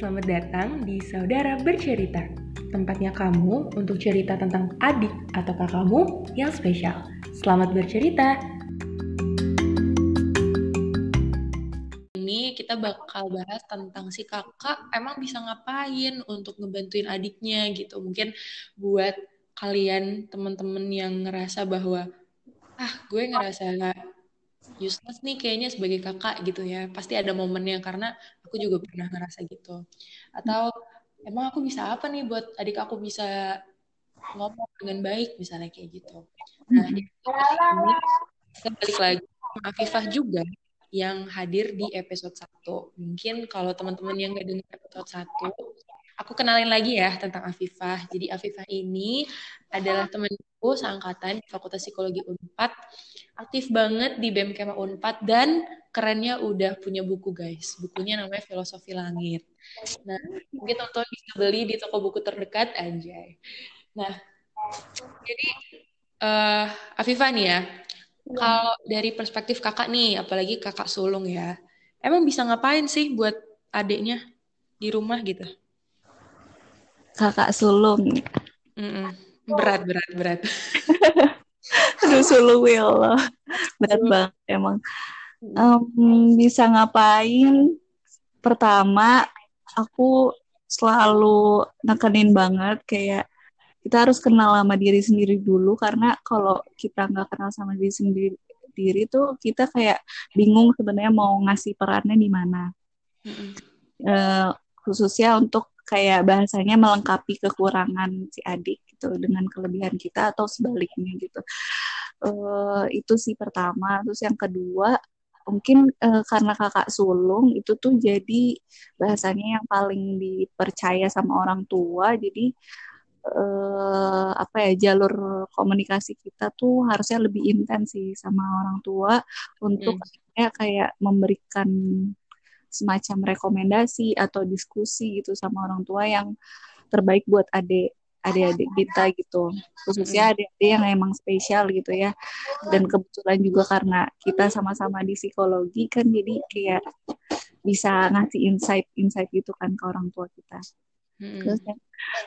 Selamat datang di Saudara Bercerita, tempatnya kamu untuk cerita tentang adik atau kakakmu yang spesial. Selamat bercerita. Ini kita bakal bahas tentang si kakak emang bisa ngapain untuk ngebantuin adiknya gitu. Mungkin buat kalian teman-teman yang ngerasa bahwa ah gue ngerasa useless nih kayaknya sebagai kakak gitu ya. Pasti ada momennya karena aku juga pernah ngerasa gitu. Atau emang aku bisa apa nih buat adik aku bisa ngomong dengan baik misalnya kayak gitu. Nah, ini kita balik lagi sama Afifah juga yang hadir di episode 1. Mungkin kalau teman-teman yang nggak dengar episode 1, aku kenalin lagi ya tentang Afifah. Jadi Afifah ini adalah temanku seangkatan di Fakultas Psikologi Unpad. Aktif banget di BEM Kema Unpad dan kerennya udah punya buku guys. Bukunya namanya Filosofi Langit. Nah, mungkin tonton bisa beli di toko buku terdekat anjay. Nah, jadi uh, Afifah nih ya, kalau dari perspektif kakak nih, apalagi kakak sulung ya, emang bisa ngapain sih buat adiknya di rumah gitu? Kakak sulung. Mm-mm. Berat, berat, berat. Aduh sulung ya Allah. Berat banget emang. Um, bisa ngapain? Pertama, aku selalu nekenin banget kayak kita harus kenal sama diri sendiri dulu karena kalau kita nggak kenal sama diri sendiri diri tuh kita kayak bingung sebenarnya mau ngasih perannya di mana. Mm -hmm. uh, khususnya untuk kayak bahasanya melengkapi kekurangan si adik gitu dengan kelebihan kita atau sebaliknya gitu. Uh, itu sih pertama. Terus yang kedua mungkin uh, karena kakak sulung itu tuh jadi bahasanya yang paling dipercaya sama orang tua. Jadi uh, apa ya jalur komunikasi kita tuh harusnya lebih intens sih sama orang tua untuk hmm. kayak memberikan semacam rekomendasi atau diskusi gitu sama orang tua yang terbaik buat adik adik-adik kita gitu. Khususnya adik-adik yang emang spesial gitu ya. Dan kebetulan juga karena kita sama-sama di psikologi kan jadi kayak bisa ngasih insight-insight gitu kan ke orang tua kita. Terus yang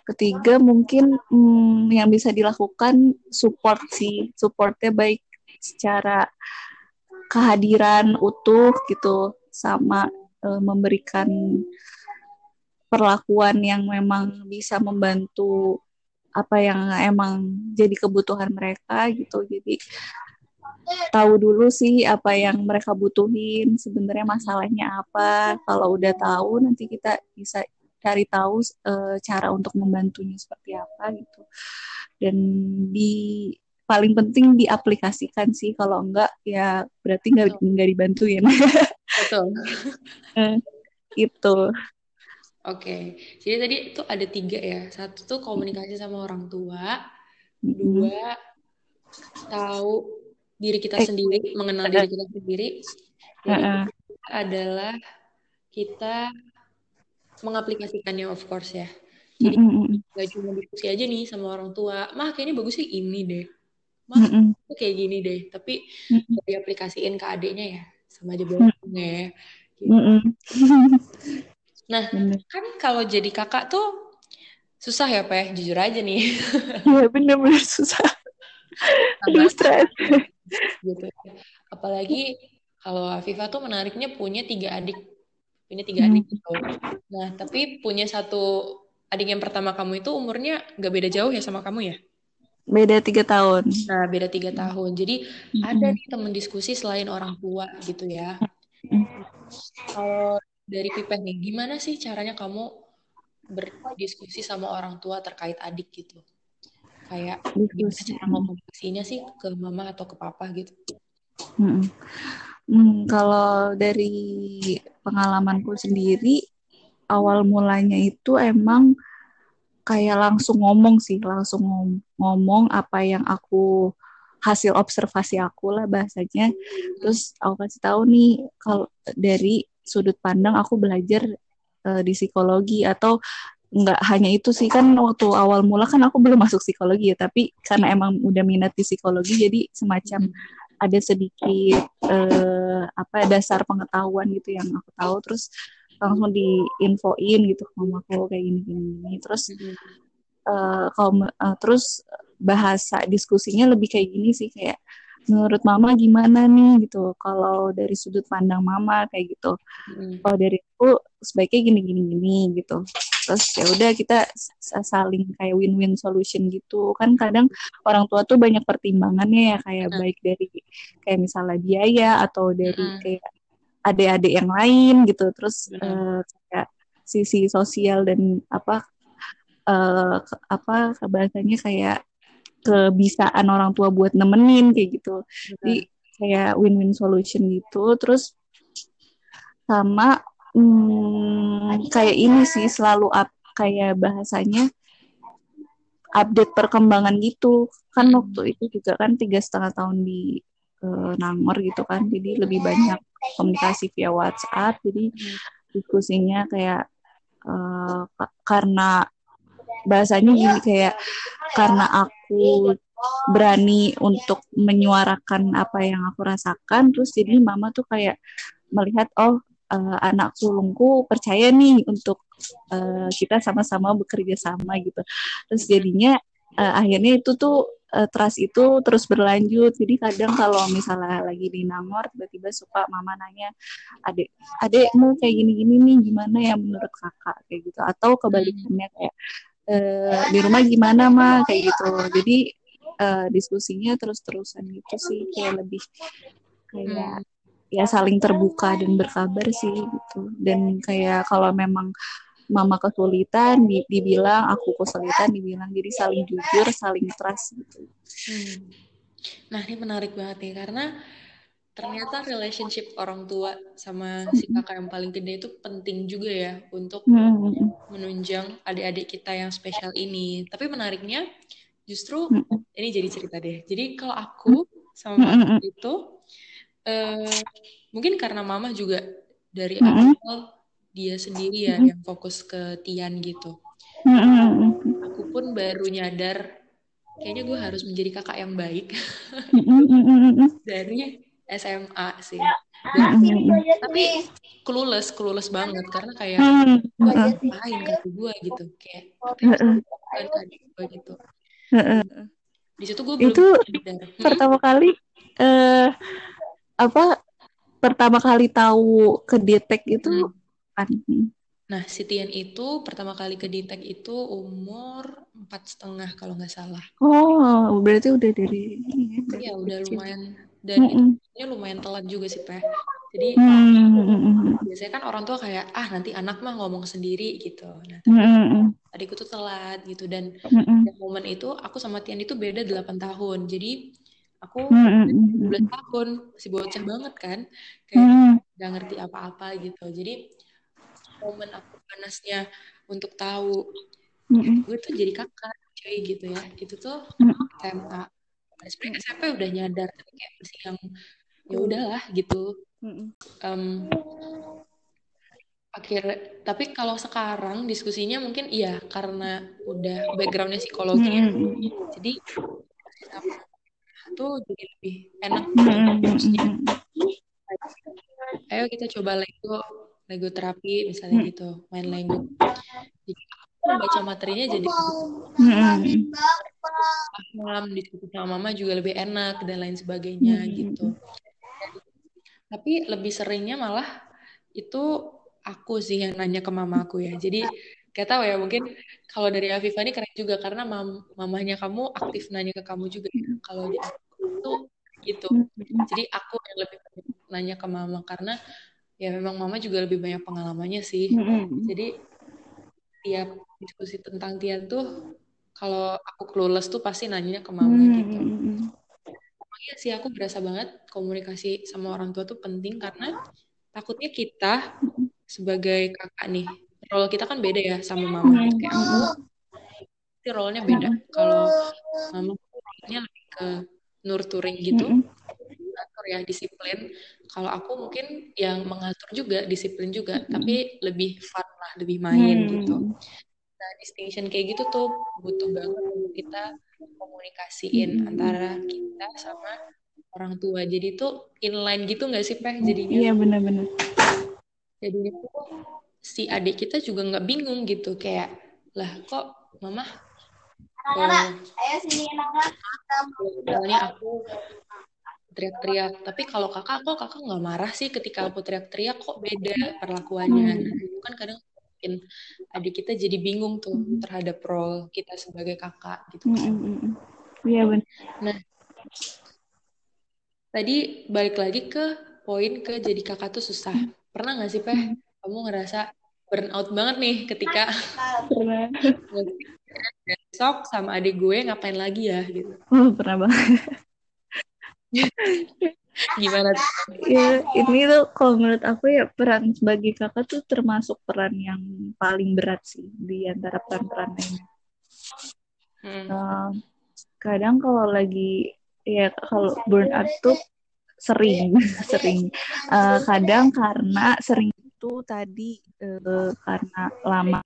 ketiga mungkin hmm, yang bisa dilakukan support sih. Supportnya baik secara kehadiran utuh gitu sama uh, memberikan perlakuan yang memang bisa membantu apa yang emang jadi kebutuhan mereka gitu. Jadi tahu dulu sih apa yang mereka butuhin sebenarnya masalahnya apa. Kalau udah tahu nanti kita bisa cari tahu e, cara untuk membantunya seperti apa gitu. Dan di paling penting diaplikasikan sih. Kalau enggak ya berarti nggak nggak dibantuin Betul. Eh, itu. Oke, jadi tadi itu ada tiga ya. Satu tuh komunikasi sama orang tua. Dua, tahu diri kita eh. sendiri, mengenal diri kita sendiri. Dan adalah kita mengaplikasikannya of course ya. Jadi nggak cuma diskusi aja nih sama orang tua, mah kayaknya bagus sih ini deh. Mah kayak gini deh, tapi diaplikasiin ke adiknya ya sama aja bohongnya ya. Gitu. nah, kan kalau jadi kakak tuh susah ya, Pak? Jujur aja nih. Iya, bener-bener susah. Aduh, stres. Gitu. Apalagi kalau Afifah tuh menariknya punya tiga adik. Punya tiga adik gitu. Nah, tapi punya satu adik yang pertama kamu itu umurnya nggak beda jauh ya sama kamu ya? Beda tiga tahun. Nah, beda tiga tahun. Jadi mm-hmm. ada nih teman diskusi selain orang tua gitu ya. Mm-hmm. Kalau dari Pipen nih, gimana sih caranya kamu berdiskusi sama orang tua terkait adik gitu? Kayak gimana cara komunikasinya sih ke mama atau ke papa gitu? Hmm. Hmm, kalau dari pengalamanku sendiri, awal mulanya itu emang kayak langsung ngomong sih, langsung ngomong apa yang aku hasil observasi aku lah bahasanya. Terus aku kasih tahu nih kalau dari sudut pandang aku belajar uh, di psikologi atau nggak hanya itu sih kan waktu awal mula kan aku belum masuk psikologi ya tapi karena emang udah minat di psikologi jadi semacam ada sedikit uh, apa dasar pengetahuan gitu yang aku tahu. Terus langsung diinfoin gitu ke mamaku kayak gini gini terus mm-hmm. uh, kalau uh, terus bahasa diskusinya lebih kayak gini sih kayak menurut mama gimana nih gitu kalau dari sudut pandang mama kayak gitu hmm. kalau dari aku sebaiknya gini gini gini gitu terus ya udah kita saling kayak win-win solution gitu kan kadang orang tua tuh banyak pertimbangannya ya kayak hmm. baik dari kayak misalnya biaya atau dari hmm. kayak adik-adik yang lain gitu. Terus hmm. uh, kayak sisi sosial dan apa uh, apa bahasanya kayak kebisaan orang tua buat nemenin kayak gitu. Jadi kayak win-win solution gitu. Terus sama hmm, kayak ini sih selalu up kayak bahasanya update perkembangan gitu. Kan hmm. waktu itu juga kan tiga setengah tahun di uh, Nangor gitu kan. Jadi lebih banyak komunikasi via WhatsApp. Jadi diskusinya kayak uh, karena bahasanya gini kayak karena aku berani untuk menyuarakan apa yang aku rasakan terus jadi mama tuh kayak melihat oh uh, anak sulungku percaya nih untuk uh, kita sama-sama bekerja sama gitu. Terus jadinya uh, akhirnya itu tuh uh, trust itu terus berlanjut. Jadi kadang kalau misalnya lagi di Nangor tiba-tiba suka mama nanya adek adekmu kayak gini-gini nih gimana ya menurut kakak? Kayak gitu. Atau kebalikannya kayak uh, di rumah gimana mah kayak gitu. Jadi uh, diskusinya terus-terusan gitu sih kayak lebih kayak hmm. ya saling terbuka dan berkabar sih gitu. Dan kayak kalau memang mama kesulitan di, dibilang aku kesulitan dibilang jadi saling jujur saling trust gitu hmm. nah ini menarik banget nih karena ternyata relationship orang tua sama si kakak yang paling gede itu penting juga ya untuk hmm. menunjang adik-adik kita yang spesial ini tapi menariknya justru hmm. ini jadi cerita deh jadi kalau aku sama mama itu uh, mungkin karena mama juga dari -hmm. awal dia sendiri ya mm -hmm. yang fokus ke Tian gitu. Mm -hmm. Aku pun baru nyadar kayaknya gue harus menjadi kakak yang baik dari SMA sih. Dan, tapi clueless, clueless banget karena kayak gue ngapain kaki gue gitu, kayak apa adik gue gitu. Di situ gue belum itu pertama kali uh, apa pertama kali tahu ke detek itu hmm. Kan? Nah, si Tian itu pertama kali ke detek itu umur empat setengah kalau nggak salah. Oh, berarti udah dari Iya, udah kecil. lumayan dan mm -mm. itu lumayan telat juga sih, Peh. Jadi mm biasanya kan orang tua kayak ah nanti anak mah ngomong sendiri gitu. Nah, mm adikku tuh telat gitu dan mm momen itu aku sama Tian itu beda 8 tahun. Jadi aku mm -hmm. tahun masih bocah banget kan kayak mm. gak ngerti apa-apa gitu jadi momen aku panasnya untuk tahu. Mm -hmm. gue tuh jadi kakak cuy gitu ya. Itu tuh SMA. Sebenarnya SMP udah nyadar tapi kayak masih yang ya udahlah gitu. Um, akhir tapi kalau sekarang diskusinya mungkin iya karena udah backgroundnya psikologi ya. jadi tuh jadi lebih enak. Maksudnya ayo kita coba Lego Lego terapi misalnya hmm. gitu main Lego. Jadi aku baca materinya jadi paham diskusi sama mama juga lebih enak dan lain sebagainya gitu. Tapi lebih seringnya malah itu aku sih yang nanya ke mama aku ya. Jadi gak tahu ya mungkin kalau dari Afifa ini keren juga karena mam mamanya kamu aktif nanya ke kamu juga. Ya. kalau di itu gitu. Hmm. jadi aku yang lebih banyak nanya ke mama karena ya memang mama juga lebih banyak pengalamannya sih. Hmm. jadi tiap diskusi tentang Tian tuh kalau aku clueless tuh pasti nanya ke mama hmm. gitu. Iya sih aku berasa banget komunikasi sama orang tua tuh penting karena takutnya kita sebagai kakak nih role kita kan beda ya sama mama. Hmm. kayak aku itu role-nya beda. Kalau mama role-nya lebih ke nurturing gitu. Mm-hmm. Atur ya disiplin kalau aku mungkin yang mengatur juga disiplin juga mm-hmm. tapi lebih fun lah lebih main mm-hmm. gitu nah distinction kayak gitu tuh butuh banget untuk kita komunikasiin mm-hmm. antara kita sama orang tua jadi tuh inline gitu nggak sih peh jadinya iya benar-benar jadinya tuh si adik kita juga nggak bingung gitu kayak lah kok mama uh, misalnya aku teriak-teriak. Tapi kalau kakak kok kakak nggak marah sih ketika aku teriak-teriak? Kok beda perlakuannya? Hmm. nah, itu kan kadang bikin adik kita jadi bingung tuh hmm. terhadap role kita sebagai kakak gitu. Kan iya benar nah tadi balik lagi ke poin ke jadi kakak tuh susah. Pernah nggak sih peh? Kamu ngerasa burnout banget nih ketika pernah. Besok sama adik gue ngapain lagi ya gitu. Oh pernah banget Gimana? Ya, ini tuh kalau menurut aku ya peran sebagai kakak tuh termasuk peran yang paling berat sih di antara peran-peran lainnya. Hmm. Uh, kadang kalau lagi ya kalau burnout tuh sering sering uh, kadang karena sering itu tadi uh, karena lama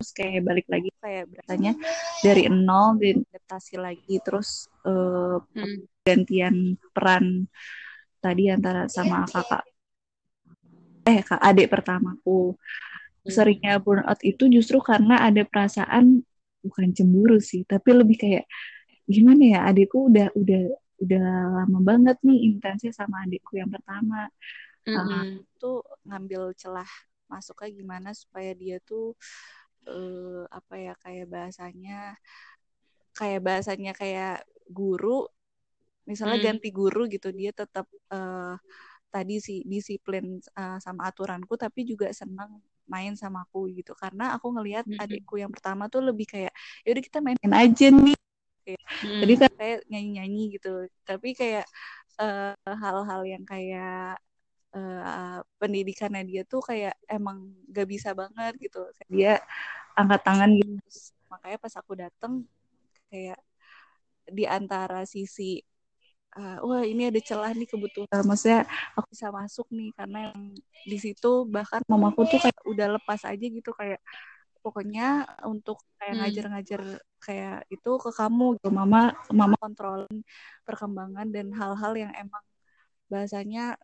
terus kayak balik lagi kayak berasanya dari nol dan adaptasi lagi terus uh, hmm. gantian peran tadi antara sama kakak eh kak adik pertamaku hmm. seringnya burnout itu justru karena ada perasaan bukan cemburu sih tapi lebih kayak gimana ya adikku udah udah udah lama banget nih intensnya sama adikku yang pertama mm -hmm. uh, tuh ngambil celah masuknya gimana supaya dia tuh uh, apa ya kayak bahasanya kayak bahasanya kayak guru misalnya hmm. ganti guru gitu dia tetap uh, tadi sih disiplin uh, sama aturanku tapi juga senang main sama aku gitu karena aku ngelihat hmm. adikku yang pertama tuh lebih kayak ya udah kita main aja nih kayak, hmm. jadi kan kayak nyanyi nyanyi gitu tapi kayak hal-hal uh, yang kayak uh, pendidikannya dia tuh kayak emang gak bisa banget gitu. Dia angkat tangan gitu. Makanya pas aku dateng kayak di antara sisi uh, wah ini ada celah nih kebetulan maksudnya aku bisa masuk nih karena yang di situ bahkan mamaku tuh kayak udah lepas aja gitu kayak pokoknya untuk kayak hmm. ngajar-ngajar kayak itu ke kamu gitu. Mama mama kontrol perkembangan dan hal-hal yang emang bahasanya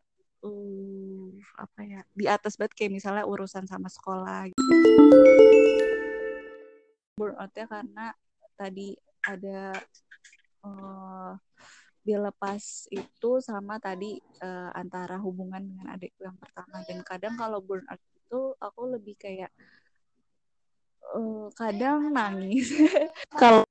uh, apa ya di atas banget kayak misalnya urusan sama sekolah gitu. burnoutnya karena tadi ada uh, dia lepas itu sama tadi uh, antara hubungan dengan adikku yang pertama dan kadang kalau burnout itu aku lebih kayak uh, kadang nangis kalau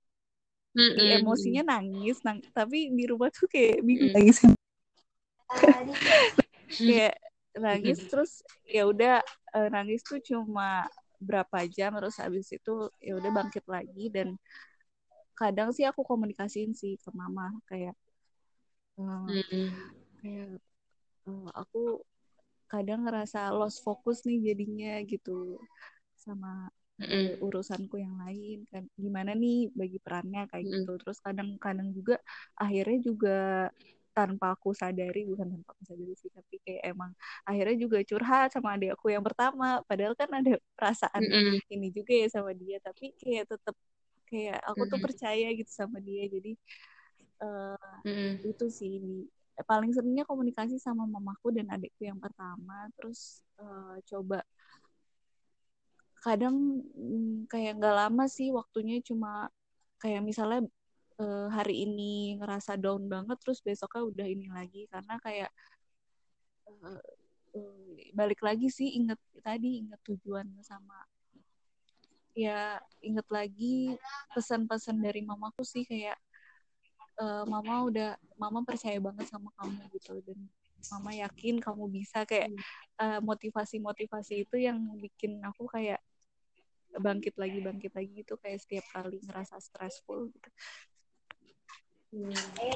mm -hmm. emosinya nangis nang tapi di rumah tuh kayak bingung mm. nangis kayak nangis terus ya udah uh, nangis tuh cuma berapa jam terus habis itu ya udah bangkit lagi dan kadang sih aku komunikasiin sih ke mama kayak mm-hmm. kayak uh, aku kadang ngerasa lost fokus nih jadinya gitu sama mm-hmm. urusanku yang lain kan gimana nih bagi perannya kayak mm-hmm. gitu terus kadang-kadang juga akhirnya juga tanpa aku sadari bukan tanpa aku sadari sih tapi kayak emang akhirnya juga curhat sama adikku yang pertama padahal kan ada perasaan mm -hmm. ini juga ya sama dia tapi kayak tetap kayak aku mm -hmm. tuh percaya gitu sama dia jadi uh, mm -hmm. itu sih ini paling seringnya komunikasi sama mamaku dan adikku yang pertama terus uh, coba kadang mm, kayak nggak lama sih waktunya cuma kayak misalnya uh, hari ini ngerasa down banget terus besoknya udah ini lagi. Karena kayak uh, uh, balik lagi sih inget tadi inget tujuan sama ya inget lagi pesan-pesan dari mamaku sih kayak uh, mama udah mama percaya banget sama kamu gitu. Dan mama yakin kamu bisa kayak uh, motivasi-motivasi itu yang bikin aku kayak bangkit lagi bangkit lagi gitu. Kayak setiap kali ngerasa stressful gitu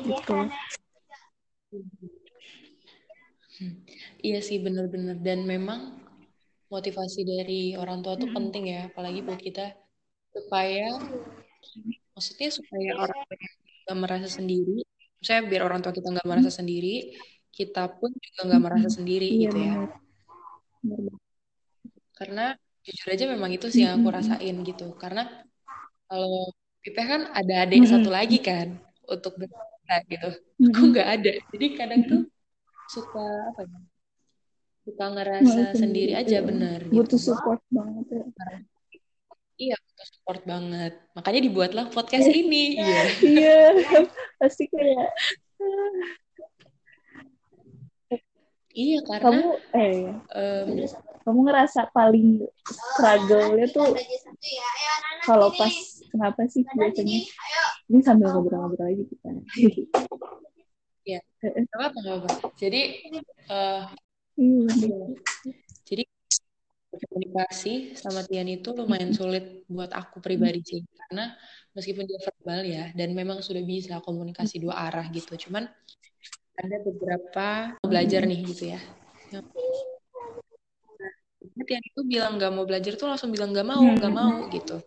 gitu. Iya sih bener-bener dan memang motivasi dari orang tua tuh penting ya apalagi buat kita. Supaya maksudnya supaya orang nggak merasa sendiri saya biar orang tua kita nggak merasa sendiri kita pun juga nggak merasa sendiri iya, gitu ya. karena jujur aja memang itu sih yang aku rasain gitu. Karena kalau Pipeh kan ada adik satu lagi kan untuk bercerita gitu mm-hmm. aku nggak ada jadi kadang tuh suka apa ya suka ngerasa Nah, sendiri sendiri, aja iya. benar butuh gitu. support banget ya Iya, butuh support banget. Makanya dibuatlah podcast ini. Iya. iya pasti kayak Iya, karena kamu eh ya. em, kamu ngerasa paling struggle-nya tuh kalau pas kenapa sih biasanya ini sambil ngobrol-ngobrol aja kita ya, apa-apa, nggak apa-apa. Jadi, eh, iya bener. jadi komunikasi sama Tian itu lumayan sulit buat aku pribadi sih. Karena meskipun dia verbal ya, dan memang sudah bisa komunikasi dua arah gitu. Cuman ada beberapa belajar nih gitu ya. Yang Nah, Tian itu bilang nggak mau belajar tuh langsung bilang nggak mau, nggak mau gitu.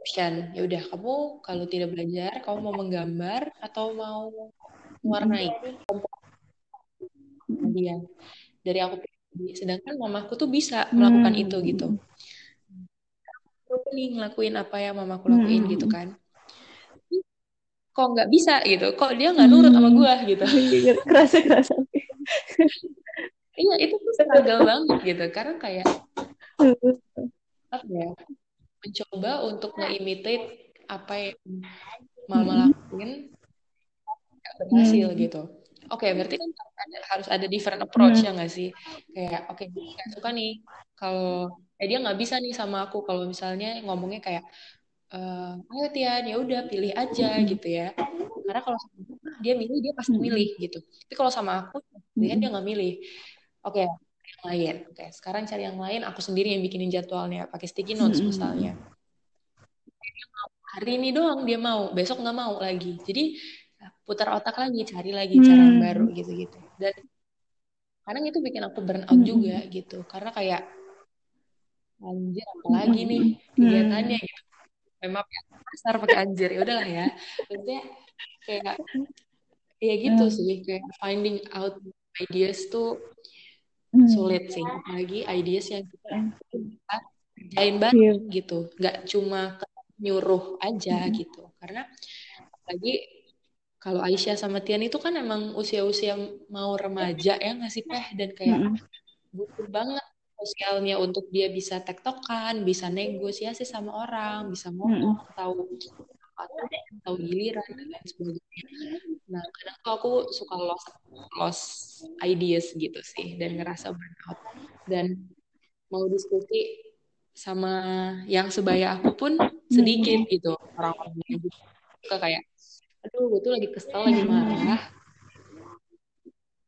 Option, ya udah kamu kalau tidak belajar, kamu mau menggambar atau mau mewarnai? Dia dari aku. Sedangkan mamaku tuh bisa melakukan Hmm. itu gitu. Aku nih ngelakuin apa yang mamaku lakuin Hmm. gitu kan. Kok nggak bisa gitu? Kok dia nggak nurut sama Hmm. gua gitu? Iya, kerasa kerasa Iya itu tuh struggle banget gitu. Karena kayak apa ya? Mencoba untuk nge-imitate apa yang mama Hmm. lakuin nggak berhasil Hmm. gitu. Oke, berarti kan ada, harus ada different approach Hmm. ya nggak sih? Kayak oke, dia nggak suka nih kalau eh dia nggak bisa nih sama aku kalau misalnya ngomongnya kayak eh ayo Tian ya udah pilih aja Hmm. gitu ya. Karena kalau dia milih dia pasti Hmm. milih gitu. Tapi kalau sama aku Hmm. dia nggak milih. Oke, yang lain. Oke, sekarang cari yang lain. Aku sendiri yang bikinin jadwalnya pakai sticky notes Hmm. misalnya. Hari ini doang dia mau, besok nggak mau lagi. Jadi putar otak lagi, cari lagi cara Hmm. baru gitu-gitu. Dan kadang itu bikin aku burn out Hmm. juga gitu. Karena kayak anjir apalagi nih Hmm. kegiatannya gitu. Memang ya pasar pakai anjir ya udahlah ya. Maksudnya kayak ya gitu Hmm. sih kayak finding out ideas tuh Hmm. sulit sih apalagi ideas yang kita bisa kerjain Iya. bareng gitu nggak cuma nyuruh aja Hmm. gitu karena apalagi kalau Aisyah sama Tian itu kan emang usia-usia mau remaja ya ngasih teh dan kayak Hmm. butuh banget sosialnya untuk dia bisa tektokan bisa negosiasi sama orang bisa ngomong tahu giliran dan lain sebagainya. Nah kadang tuh aku suka lost lost ideas gitu sih dan ngerasa burnout. Dan mau diskusi sama yang sebaya aku pun sedikit gitu orang-orang yang suka kayak aduh gue tuh lagi kesel lagi marah.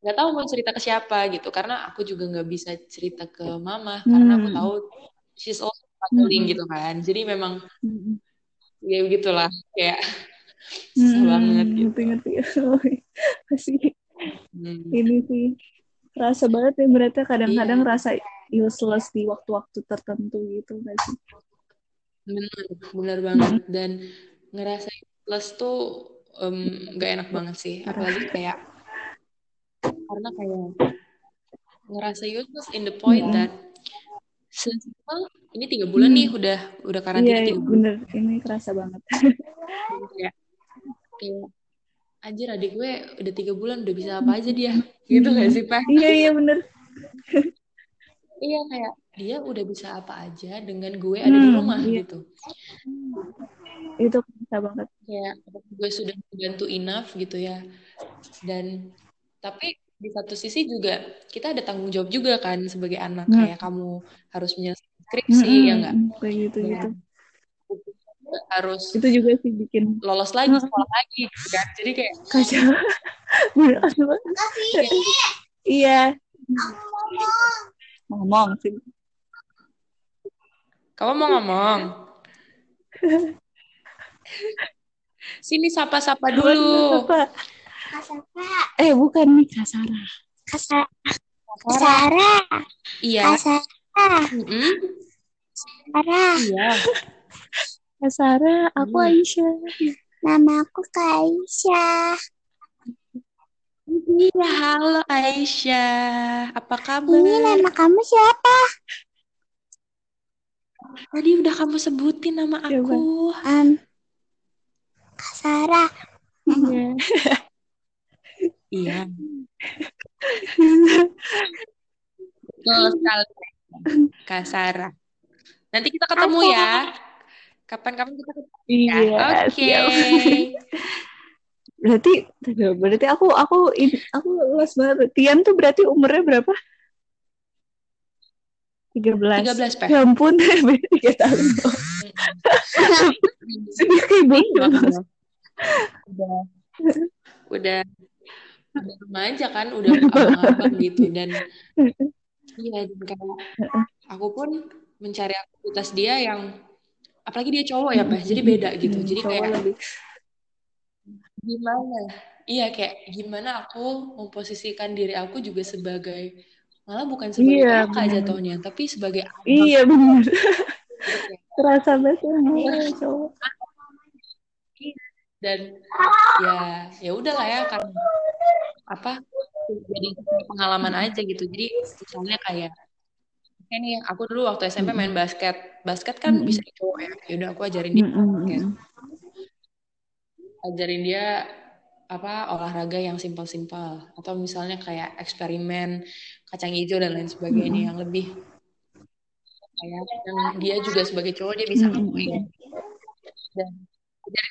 Nggak tahu mau cerita ke siapa gitu karena aku juga nggak bisa cerita ke mama karena aku Hmm. tahu she's also struggling gitu kan. Jadi memang Hmm. Ya begitulah. Kayak susah banget gitu. ngerti ngerti pasti Hmm. ini sih rasa banget ya berarti kadang-kadang Iya. rasa useless di waktu-waktu tertentu gitu nggak sih? Bener bener banget. Dan ngerasa plus tuh em, nggak enak banget sih. Apalagi kayak karena kayak ngerasa useless in the point Mm-mm. that sesimpel ini tiga bulan Hmm. nih udah udah karantina iya tiga bulan. bener. Ini kerasa banget. Kayak anjir adik gue udah tiga bulan udah bisa apa aja dia. Gitu gak sih pak? Iya iya bener. Iya kayak dia udah bisa apa aja dengan gue ada di Hmm, rumah iya. gitu. Itu kerasa banget. Kayak gue sudah membantu enough gitu ya. Dan tapi di satu sisi juga kita ada tanggung jawab juga kan sebagai anak. Hmm. kayak kamu harus menyelesaikan skripsi Mm-mm, ya enggak kayak gitu gitu. harus itu juga sih bikin lolos lagi sekolah lagi gitu kan? Jadi kayak kacau bener banget. Iya. Ngomong. Sih. Kamu mau ngomong? Sini sapa-sapa dulu Kasara, eh bukan nih Kasara Kasara, Kasara, iya Kasara. Kasara. iya Kasara aku Hmm. Aisyah Nama aku Kaisha. Iya, halo Aisyah. Apa kabar? Ini nama kamu siapa? Tadi udah kamu sebutin nama Siapa? aku. Um, Kasara. Iya. Iya. Betul sekali. Kak Sarah. Nanti kita ketemu ya. Kapan-kapan kita ketemu ya. Iya, Oke. Berarti, berarti aku aku aku luas banget. Tian tuh berarti umurnya berapa? 13. 13, Peh. Ya ampun, 3 tahun. Dia kayak udah udah udah remaja kan udah abang-abang gitu dan iya dan kayak aku pun mencari aktivitas dia yang apalagi dia cowok ya Pak jadi beda gitu Hmm, jadi kayak lebih. gimana iya kayak gimana aku memposisikan diri aku juga sebagai malah bukan sebagai Iya, kakak jatuhnya tapi sebagai abang Iya benar. Terasa banget ya, cowok. Dan ya ya udah lah ya karena apa jadi pengalaman aja gitu. Jadi misalnya kayak kayak nih aku dulu waktu SMP main basket. Basket kan Mm-mm. bisa cowok ya. Ya udah aku ajarin dia Mm-mm. basket. Ajarin dia apa olahraga yang simpel-simpel. Atau misalnya kayak eksperimen kacang hijau dan lain sebagainya yang lebih kayak yang dia juga sebagai cowok dia bisa Mm-mm. ngelakuin dan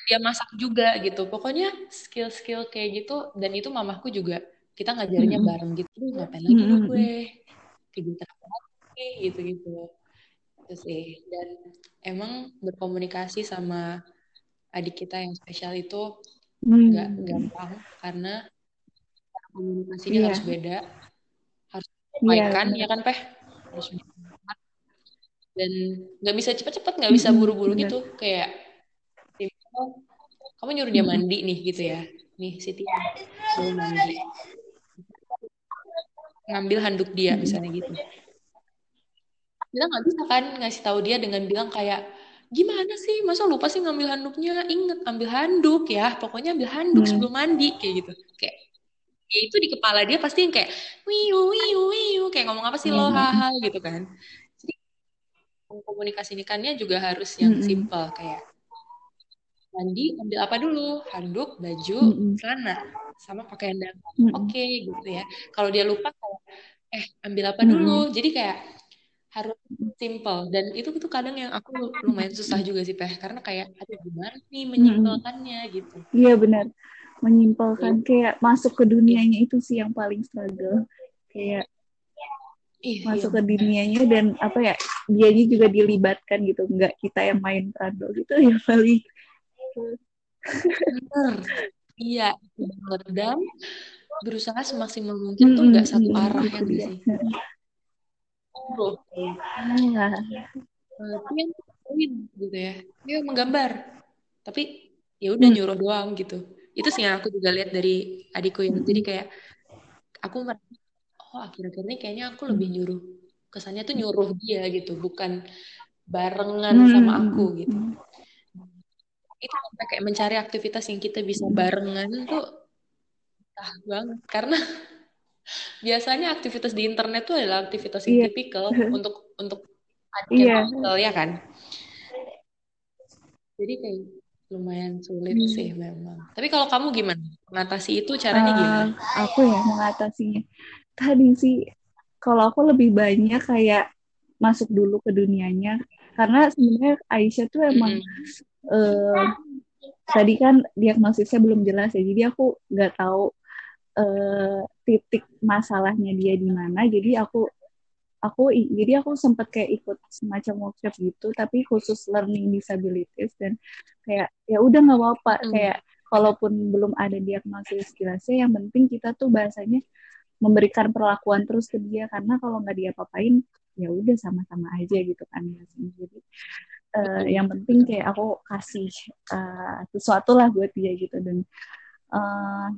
dia masak juga gitu. Pokoknya skill-skill kayak gitu dan itu mamaku juga kita ngajarinnya Mm-mm. bareng gitu "Duh, ngapain lagi nih Mm-mm. gue? Kegiatan apa lagi? Gitu gitu itu sih. Dan emang berkomunikasi sama adik kita yang spesial itu Hmm. nggak gampang karena komunikasinya Iya. harus beda. Harus Iya, menyesuaikan benar. ya kan peh? Harus dan nggak bisa cepet-cepet nggak bisa buru-buru gitu. Kayak kamu nyuruh dia mandi nih gitu ya. Nih Siti. Suruh mandi. Ngambil handuk dia misalnya gitu. Kita nggak bisa kan ngasih tahu dia dengan bilang kayak gimana sih? Masa lupa sih ngambil handuknya? Inget ambil handuk ya. Pokoknya ambil handuk Hmm. sebelum mandi kayak gitu. Kayak ya itu di kepala dia pasti yang kayak wiu wiu wiu kayak ngomong apa sih lo Hmm. haha gitu kan. Jadi mengkomunikasikannya juga harus yang simple kayak mandi ambil apa dulu? Handuk baju celana sama pakaian dalam. Mm-mm. oke gitu ya. Kalau dia lupa kayak eh ambil apa Mm-mm. dulu? Jadi kayak harus simple. Dan itu tuh kadang yang aku lumayan susah juga sih Peh. Karena kayak aduh gimana nih menyimpelkannya gitu. Iya benar. Menyimpulkan kayak masuk ke dunianya itu sih yang paling struggle. Kayak Ih, masuk iya, ke dunianya dan apa ya dianya juga dilibatkan gitu. Nggak kita yang main peran gitu ya paling bener. Iya dan berusaha semaksimal mungkin tuh nggak satu arah ya sih? Ah, eh, dia ngelakuin gitu ya dia menggambar tapi ya udah Hmm. nyuruh doang gitu. Itu sih yang aku juga lihat dari adikku yang jadi kayak aku merasa oh akhir-akhir ini kayaknya aku lebih nyuruh. Kesannya tuh nyuruh dia gitu bukan barengan sama aku gitu itu kayak mencari aktivitas yang kita bisa barengan tuh ah banget. Karena biasanya aktivitas di internet tuh adalah aktivitas yang Iya. tipikal untuk untuk tipikal ya kan? Jadi kayak lumayan sulit Hmm. sih memang. Tapi kalau kamu gimana? Mengatasi itu caranya Eh, gimana? aku ya mengatasinya. Tadi sih kalau aku lebih banyak kayak masuk dulu ke dunianya. Karena sebenarnya Aisyah tuh emang Mm-mm. Eh, tadi kan diagnosisnya belum jelas ya jadi aku nggak tahu eh, titik masalahnya dia di mana. Jadi aku aku jadi aku sempat kayak ikut semacam workshop gitu tapi khusus learning disabilities dan kayak ya udah nggak apa-apa. Hmm. kayak kalaupun belum ada diagnosis jelasnya yang penting kita tuh bahasanya memberikan perlakuan terus ke dia. Karena kalau nggak dia apain ya udah sama-sama aja gitu kan jadi Betul. yang penting kayak aku kasih eh, sesuatu lah buat dia gitu. Dan eh,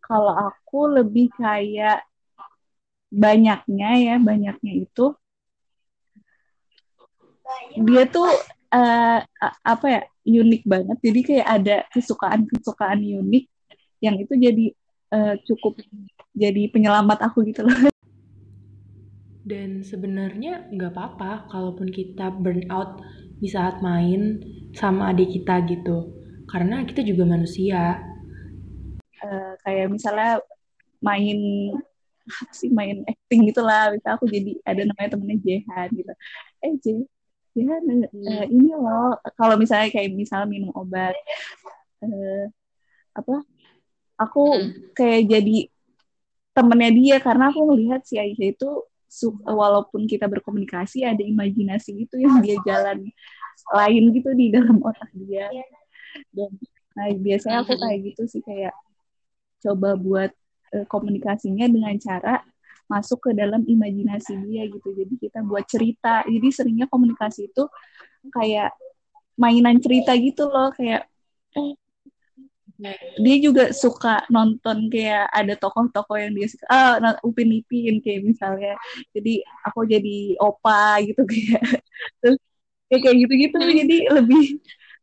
kalau aku lebih kayak banyaknya ya banyaknya itu dia tuh a- apa ya unik banget. Jadi kayak ada kesukaan kesukaan unik yang itu jadi eh, cukup jadi penyelamat aku gitu loh. Dan sebenarnya nggak apa-apa kalaupun kita burn out di saat main sama adik kita gitu. Karena kita juga manusia. Eh, kayak misalnya main apa sih main acting gitu lah bisa aku jadi ada namanya temennya Jehan gitu eh J Jehan uh, ini loh kalau misalnya kayak misalnya minum obat uh, apa aku hmm. kayak jadi temennya dia karena aku melihat si Aisyah itu walaupun kita berkomunikasi ada imajinasi gitu yang dia jalan lain gitu di dalam otak dia. Dan nah biasanya aku kayak gitu sih kayak coba buat uh, komunikasinya dengan cara masuk ke dalam imajinasi dia gitu. Jadi kita buat cerita. Jadi seringnya komunikasi itu kayak mainan cerita gitu loh kayak eh dia juga suka nonton kayak ada tokoh-tokoh yang dia suka ah Upin Ipin kayak misalnya jadi aku jadi opa gitu kayak terus kayak kayak gitu-gitu hmm. jadi lebih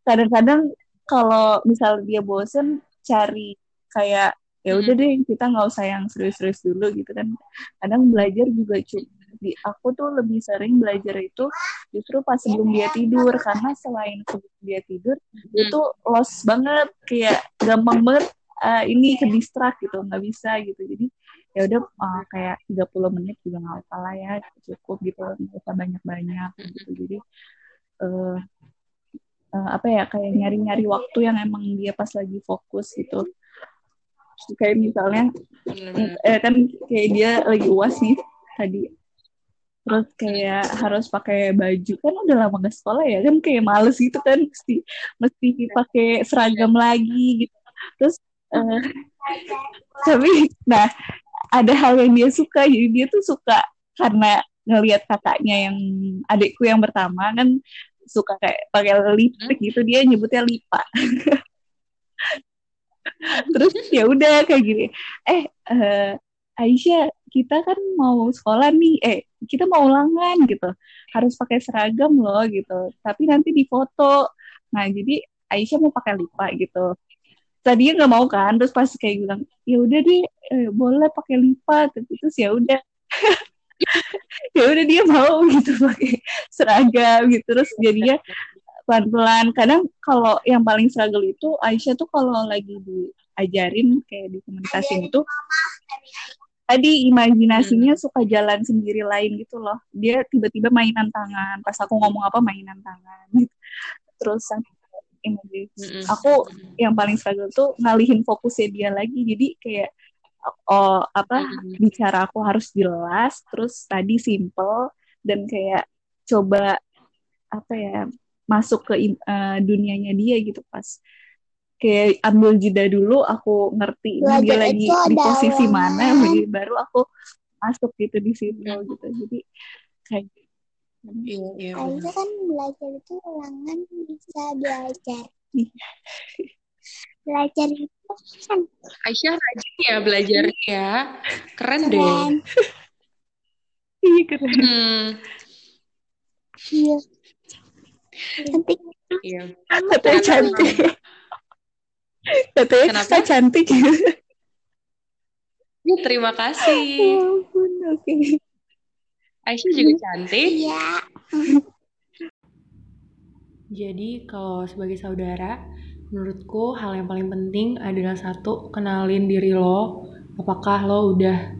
kadang-kadang kalau misal dia bosen cari kayak ya udah hmm. deh kita nggak usah yang serius-serius dulu gitu kan kadang belajar juga cukup di aku tuh lebih sering belajar itu justru pas sebelum dia tidur. Karena selain sebelum dia tidur hmm. itu lost banget. Kayak gampang banget uh, ini ke distrak gitu. Nggak bisa gitu. Jadi ya udah uh, kayak 30 menit juga nggak apa lah ya. Cukup gitu. Nggak usah banyak-banyak gitu. Jadi uh, uh, apa ya kayak nyari-nyari waktu yang emang dia pas lagi fokus gitu. Kayak misalnya eh, kan kayak dia lagi uas nih tadi terus kayak harus pakai baju. Kan udah lama gak sekolah ya kan kayak males gitu kan. Mesti mesti pakai seragam lagi gitu. Terus uh, tapi nah ada hal yang dia suka. Jadi dia tuh suka karena ngelihat kakaknya yang adikku yang pertama kan suka kayak pakai lipstick gitu. Dia nyebutnya lipa. Terus ya udah kayak gini. Eh uh, Aisyah kita kan mau sekolah nih. Eh kita mau ulangan gitu. Harus pakai seragam loh gitu. Tapi nanti di foto nah jadi Aisyah mau pakai lipa gitu. Tadinya nggak mau kan? Terus pas kayak bilang ya udah deh eh, boleh pakai lipa. Tapi terus ya udah. Ya udah dia mau gitu pakai seragam gitu. Terus jadinya pelan-pelan. Kadang kalau yang paling struggle itu Aisyah tuh kalau lagi diajarin kayak di komunikasi itu tadi imajinasinya hmm. suka jalan sendiri lain gitu loh dia tiba-tiba mainan tangan pas aku ngomong apa mainan tangan gitu. terus emoji hmm. aku yang paling struggle tuh ngalihin fokusnya dia lagi jadi kayak oh apa hmm. bicara aku harus jelas terus tadi simple dan kayak coba apa ya masuk ke uh, dunianya dia gitu pas kayak ambil jeda dulu aku ngerti Belajar dia lagi di posisi mana baru aku masuk gitu di situ gitu. Jadi kayak iya, iya, Aisyah kan belajar itu ulangan bisa belajar. Belajar itu kan Aisyah rajin ya belajar ya keren, keren. deh iya keren. Hmm. iya. Cantik. Iya. Katanya cantik Katanya Kenapa? cantik. Ya, terima kasih. Ya ampun, oke. Okay. Aisyah juga cantik. Iya. Jadi kalau sebagai saudara, menurutku hal yang paling penting adalah satu, kenalin diri lo. Apakah lo udah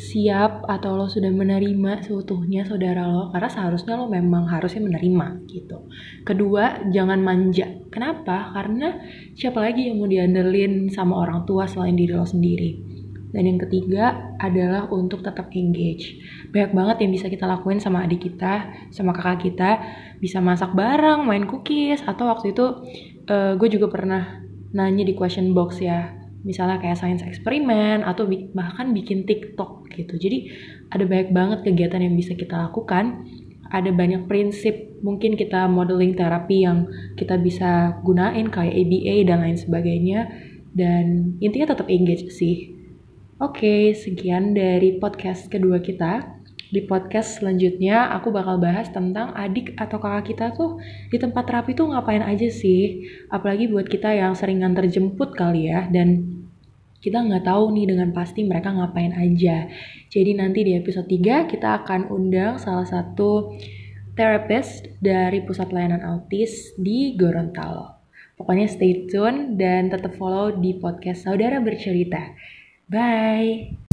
siap atau lo sudah menerima seutuhnya saudara lo karena seharusnya lo memang harusnya menerima gitu. Kedua, jangan manja. Kenapa? Karena siapa lagi yang mau diandelin sama orang tua selain diri lo sendiri. Dan yang ketiga adalah untuk tetap engage. Banyak banget yang bisa kita lakuin sama adik kita, sama kakak kita. Bisa masak bareng, main cookies, atau waktu itu uh, gue juga pernah nanya di question box ya misalnya kayak science eksperimen atau bahkan bikin TikTok gitu. Jadi ada banyak banget kegiatan yang bisa kita lakukan. Ada banyak prinsip mungkin kita modeling terapi yang kita bisa gunain kayak ABA dan lain sebagainya. Dan intinya tetap engage sih. Oke, sekian dari podcast kedua kita. Di podcast selanjutnya aku bakal bahas tentang adik atau kakak kita tuh di tempat terapi tuh ngapain aja sih. Apalagi buat kita yang sering nganter jemput kali ya dan kita nggak tahu nih dengan pasti mereka ngapain aja. Jadi nanti di episode 3 kita akan undang salah satu therapist dari Pusat Layanan Autis di Gorontalo. Pokoknya stay tune dan tetap follow di podcast Saudara Bercerita. Bye!